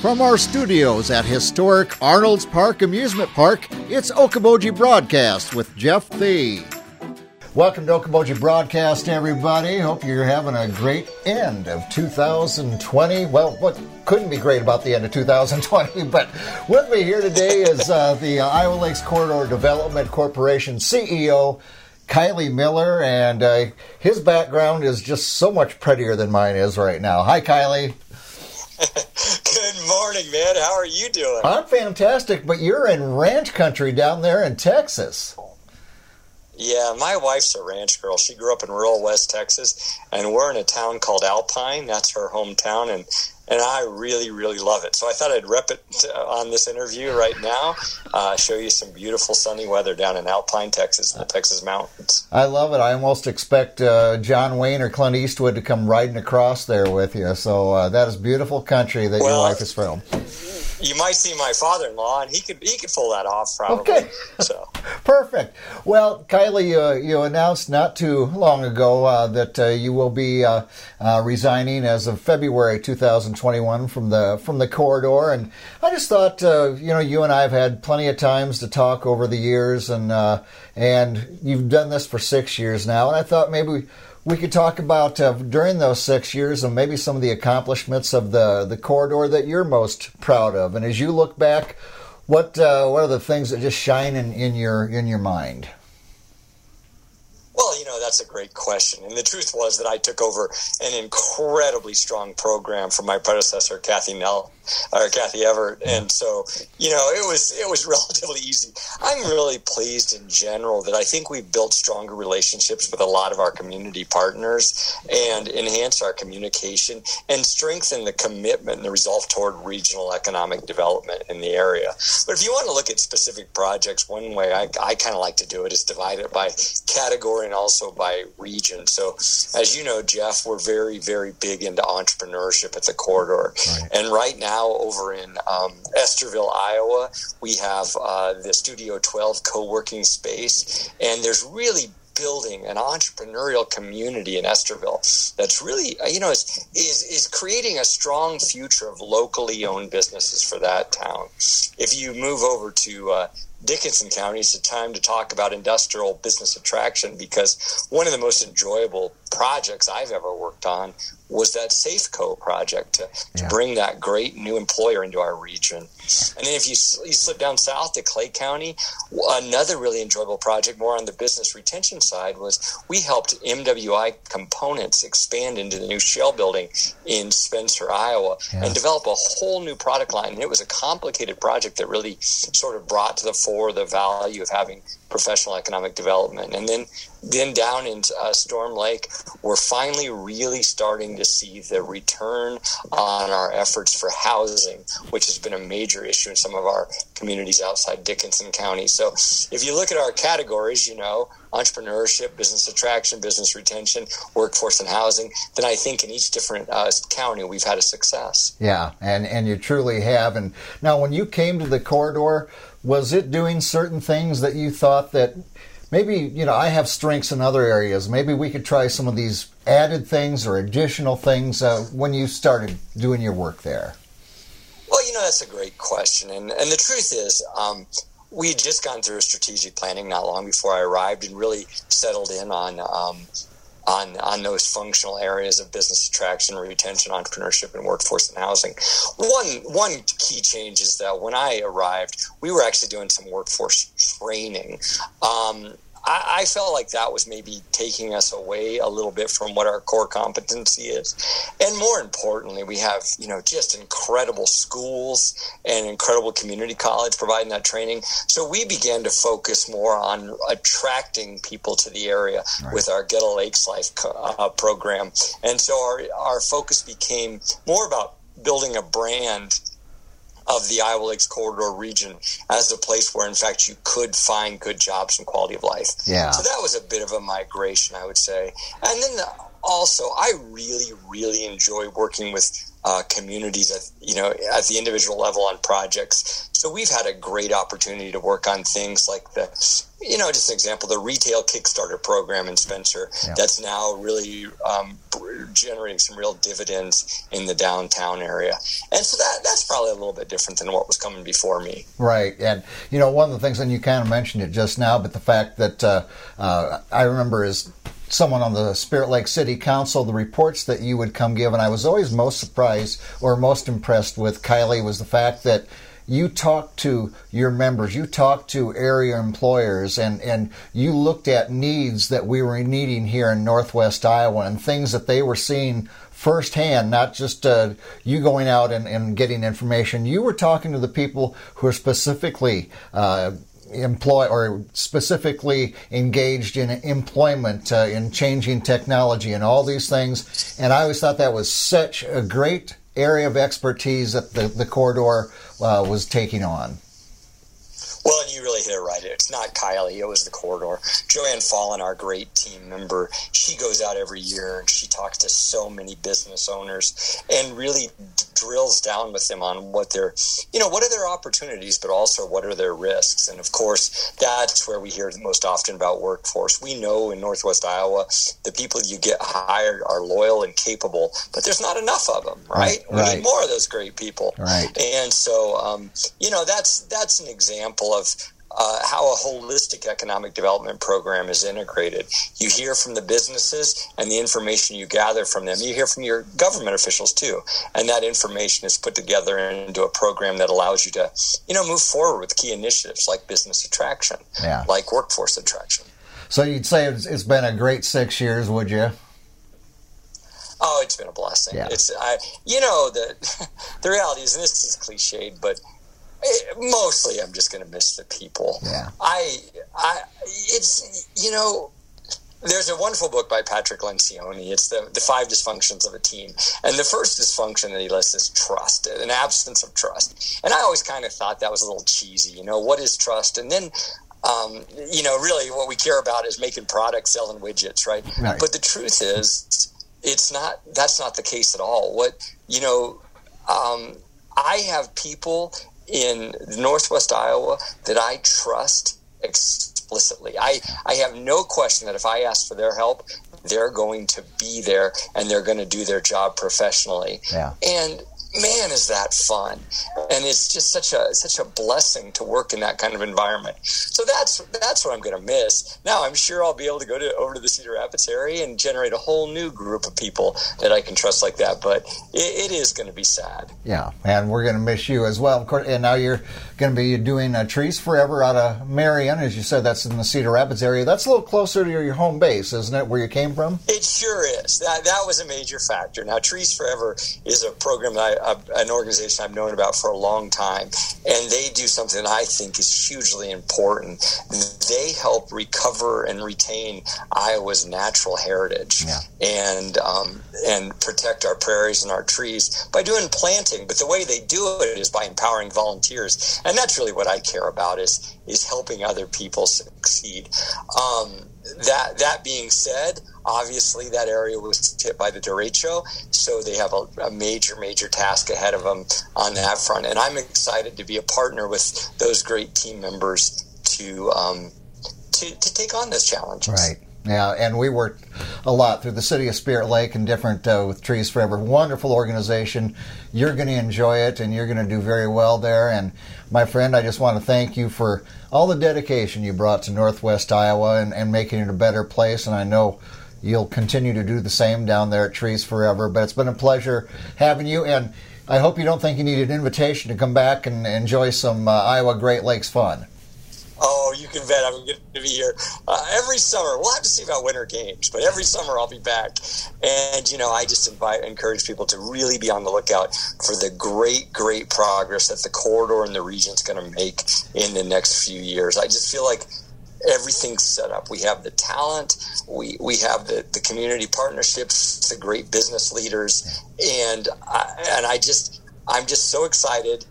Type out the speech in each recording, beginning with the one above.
From our studios at historic Arnold's Park Amusement Park, it's Okoboji Broadcast with Jeff Thee. Welcome to Okoboji Broadcast, everybody. Hope you're having a great end of 2020. Well, what couldn't be great about the end of 2020? But with me here today is uh, the uh, Iowa Lakes Corridor Development Corporation CEO, Kiley Miller, and uh, his background is just so much prettier than mine is right now. Hi, Kiley. Morning, man. How are you doing? I'm fantastic, but you're in ranch country down there in Texas. Yeah, my wife's a ranch girl. She grew up in rural West Texas, and we're in a town called Alpine. That's her hometown, and and I really, really love it. So I thought I'd rep it uh, on this interview right now. Uh, show you some beautiful sunny weather down in Alpine, Texas, in the Texas mountains. I love it. I almost expect uh, John Wayne or Clint Eastwood to come riding across there with you. So uh, that is beautiful country that well, your wife is from you might see my father-in-law, and he could he could pull that off probably. Okay, so perfect. Well, Kiley, uh, you announced not too long ago uh, that uh, you will be uh, uh, resigning as of February 2021 from the from the corridor, and I just thought uh, you know you and I have had plenty of times to talk over the years, and and you've done this for six years now, and I thought maybe. We, we could talk about uh, during those six years and maybe some of the accomplishments of the, the corridor that you're most proud of. And as you look back, what uh, what are the things that just shine in, in your in your mind? Know, that's a great question. And the truth was that I took over an incredibly strong program from my predecessor, Kathy Nell or Kathy Everett. And so, you know, it was it was relatively easy. I'm really pleased in general that I think we've built stronger relationships with a lot of our community partners and enhanced our communication and strengthened the commitment and the resolve toward regional economic development in the area. But if you want to look at specific projects, one way I, I kind of like to do it is divide it by category and also by region. So, as you know, Jeff, we're very, very big into entrepreneurship at the corridor. Right. And right now, over in um, Estherville, Iowa, we have uh, the Studio 12 co working space. And there's really building an entrepreneurial community in Estherville that's really, you know, is, is, is creating a strong future of locally owned businesses for that town. If you move over to uh, Dickinson County, it's a time to talk about industrial business attraction because one of the most enjoyable projects I've ever worked on was that Safeco project to, to yeah. bring that great new employer into our region. And then if you, you slip down south to Clay County, another really enjoyable project, more on the business retention side, was we helped MWI Components expand into the new shell building in Spencer, Iowa, yeah. and develop a whole new product line. And it was a complicated project that really sort of brought to the fore the value of having professional economic development. And then then down in uh, Storm Lake, we're finally really starting to see the return on our efforts for housing, which has been a major issue in some of our communities outside Dickinson County. So if you look at our categories, you know, entrepreneurship, business attraction, business retention, workforce and housing, then I think in each different uh, county we've had a success. Yeah, and, and you truly have. And now when you came to the corridor, was it doing certain things that you thought that maybe you know I have strengths in other areas. Maybe we could try some of these added things or additional things uh, when you started doing your work there. Well, you know that's a great question, and and the truth is. Um, we had just gone through a strategic planning not long before I arrived and really settled in on um, on, on those functional areas of business attraction, retention, entrepreneurship, and workforce and housing. One, one key change is that when I arrived, we were actually doing some workforce training. Um, I, I, felt like that was maybe taking us away a little bit from what our core competency is. And more importantly, we have, you know, just incredible schools and incredible community college providing that training. So we began to focus more on attracting people to the area right. with our Get a Lakes Life uh, program. And so our, our focus became more about building a brand of the Iowa Lakes corridor region as a place where, in fact, you could find good jobs and quality of life. Yeah. So that was a bit of a migration, I would say. And then the, also, I really, really enjoy working with uh, communities at you know at the individual level on projects. So we've had a great opportunity to work on things like the you know just an example the retail Kickstarter program in Spencer yeah. that's now really um, generating some real dividends in the downtown area, and so that that's probably a little bit different than what was coming before me. Right, and you know one of the things, and you kind of mentioned it just now, but the fact that uh, uh, I remember is someone on the Spirit Lake City Council, the reports that you would come give, and I was always most surprised or most impressed with Kiley was the fact that you talked to your members, you talked to area employers, and, and you looked at needs that we were needing here in Northwest Iowa and things that they were seeing firsthand, not just uh, you going out and, and getting information. You were talking to the people who are specifically uh, employ or specifically engaged in employment, uh, in changing technology, and all these things. And I always thought that was such a great area of expertise that the, the corridor uh, was taking on. Well, and you really hit it right. It's not Kiley. It was the corridor. Joanne Fallon, our great team member, she goes out every year and she talks to so many business owners and really drills down with them on what their, you know, what are their opportunities, but also what are their risks. And of course, that's where we hear most often about workforce. We know in Northwest Iowa, the people you get hired are loyal and capable, but there's not enough of them, right? right we right. need more of those great people. Right. And so, um, you know, that's that's an example of uh, how a holistic economic development program is integrated. You hear from the businesses and the information you gather from them. You hear from your government officials too, and that information is put together into a program that allows you to, you know, move forward with key initiatives like business attraction, yeah. like workforce attraction. So you'd say it's been a great six years, would you? Oh, it's been a blessing. Yeah. It's I, you know, the the reality is, and this is cliched, but mostly I'm just going to miss the people. Yeah. I, I, it's, you know, there's a wonderful book by Patrick Lencioni. It's the, the five dysfunctions of a team. And the first dysfunction that he lists is trust, an absence of trust. And I always kind of thought that was a little cheesy. You know, what is trust? And then um, you know, really what we care about is making products, selling widgets, right? right? But the truth is, it's not. That's not the case at all. What you know, um, I have people in Northwest Iowa that I trust explicitly. I, I have no question that if I ask for their help, they're going to be there and they're going to do their job professionally. Yeah. And man, is that fun! And it's just such a such a blessing to work in that kind of environment. So that's that's what I'm going to miss. Now I'm sure I'll be able to go to over to the Cedar Rapids area and generate a whole new group of people that I can trust like that. But it, it is going to be sad. Yeah, and we're going to miss you as well. Of course, and now you're going to be doing uh, Trees Forever out of Marion, as you said. That's in the Cedar Rapids area. That's a little closer to your, home base, isn't it? Where you came from? It sure is. That that was a major factor. Now Trees Forever is a program that I, an organization I've known about for a long time, and they do something I think is hugely important. They help recover and retain Iowa's natural heritage yeah. and um, and protect our prairies and our trees by doing planting. But the way they do it is by empowering volunteers, and that's really what I care about is is helping other people succeed. Um, that that being said, obviously that area was hit by the derecho, so they have a, a, major, major task ahead of them on that front. And I'm excited to be a partner with those great team members to um, to, to take on this challenge. Right. Yeah, and we worked a lot through the city of Spirit Lake and different uh, with Trees Forever. Wonderful organization. You're going to enjoy it, and you're going to do very well there. And my friend, I just want to thank you for all the dedication you brought to Northwest Iowa and, and making it a better place. And I know you'll continue to do the same down there at Trees Forever. But it's been a pleasure having you, and I hope you don't think you need an invitation to come back and enjoy some uh, Iowa Great Lakes fun. You can bet I'm going to be here uh, every summer. We'll have to see about winter games, but every summer I'll be back. And you know, I just invite, encourage people to really be on the lookout for the great, great progress that the corridor and the region is going to make in the next few years. I just feel like everything's set up. We have the talent, we we have the, the community partnerships, the great business leaders, and I, and I just I'm just so excited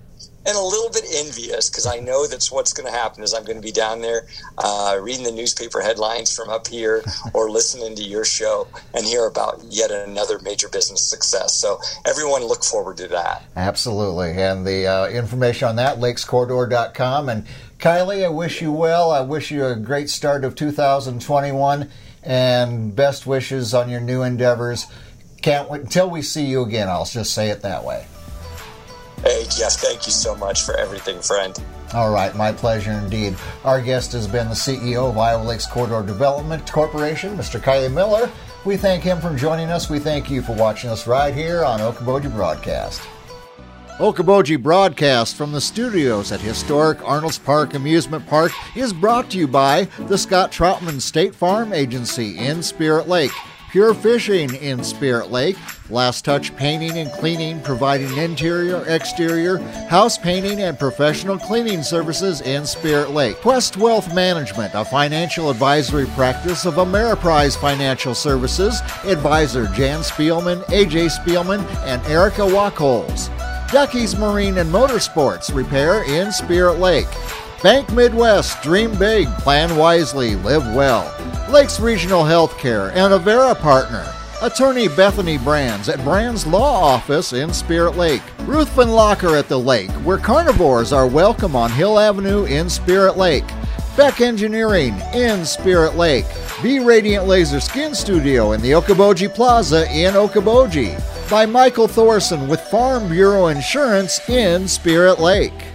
and a little bit envious because I know that's what's going to happen is I'm going to be down there uh, reading the newspaper headlines from up here or listening to your show and hear about yet another major business success. So everyone look forward to that. Absolutely. And the uh, information on that, lakescorridor.com. And Kiley, I wish you well. I wish you a great start of 2021 and best wishes on your new endeavors. Can't wait until we see you again. I'll just say it that way. Hey, Jeff, thank you so much for everything, friend. All right, my pleasure indeed. Our guest has been the CEO of Iowa Lakes Corridor Development Corporation, Mr. Kiley Miller. We thank him for joining us. We thank you for watching us right here on Okoboji Broadcast. Okoboji Broadcast from the studios at historic Arnold's Park Amusement Park is brought to you by the Scott Troutman State Farm Agency in Spirit Lake. Pure Fishing in Spirit Lake, Last Touch Painting and Cleaning, providing interior, exterior, house painting, and professional cleaning services in Spirit Lake. Quest Wealth Management, a financial advisory practice of Ameriprise Financial Services, advisor Jan Spielman, AJ Spielman, and Erica Wachholz. Ducky's Marine and Motorsports Repair in Spirit Lake. Bank Midwest, dream big, plan wisely, live well. Lakes Regional Healthcare and Avera Partner. Attorney Bethany Brands at Brands Law Office in Spirit Lake. Ruthven Locker at the lake, where carnivores are welcome on Hill Avenue in Spirit Lake. Beck Engineering in Spirit Lake. B Radiant Laser Skin Studio in the Okoboji Plaza in Okoboji. By Michael Thorson with Farm Bureau Insurance in Spirit Lake.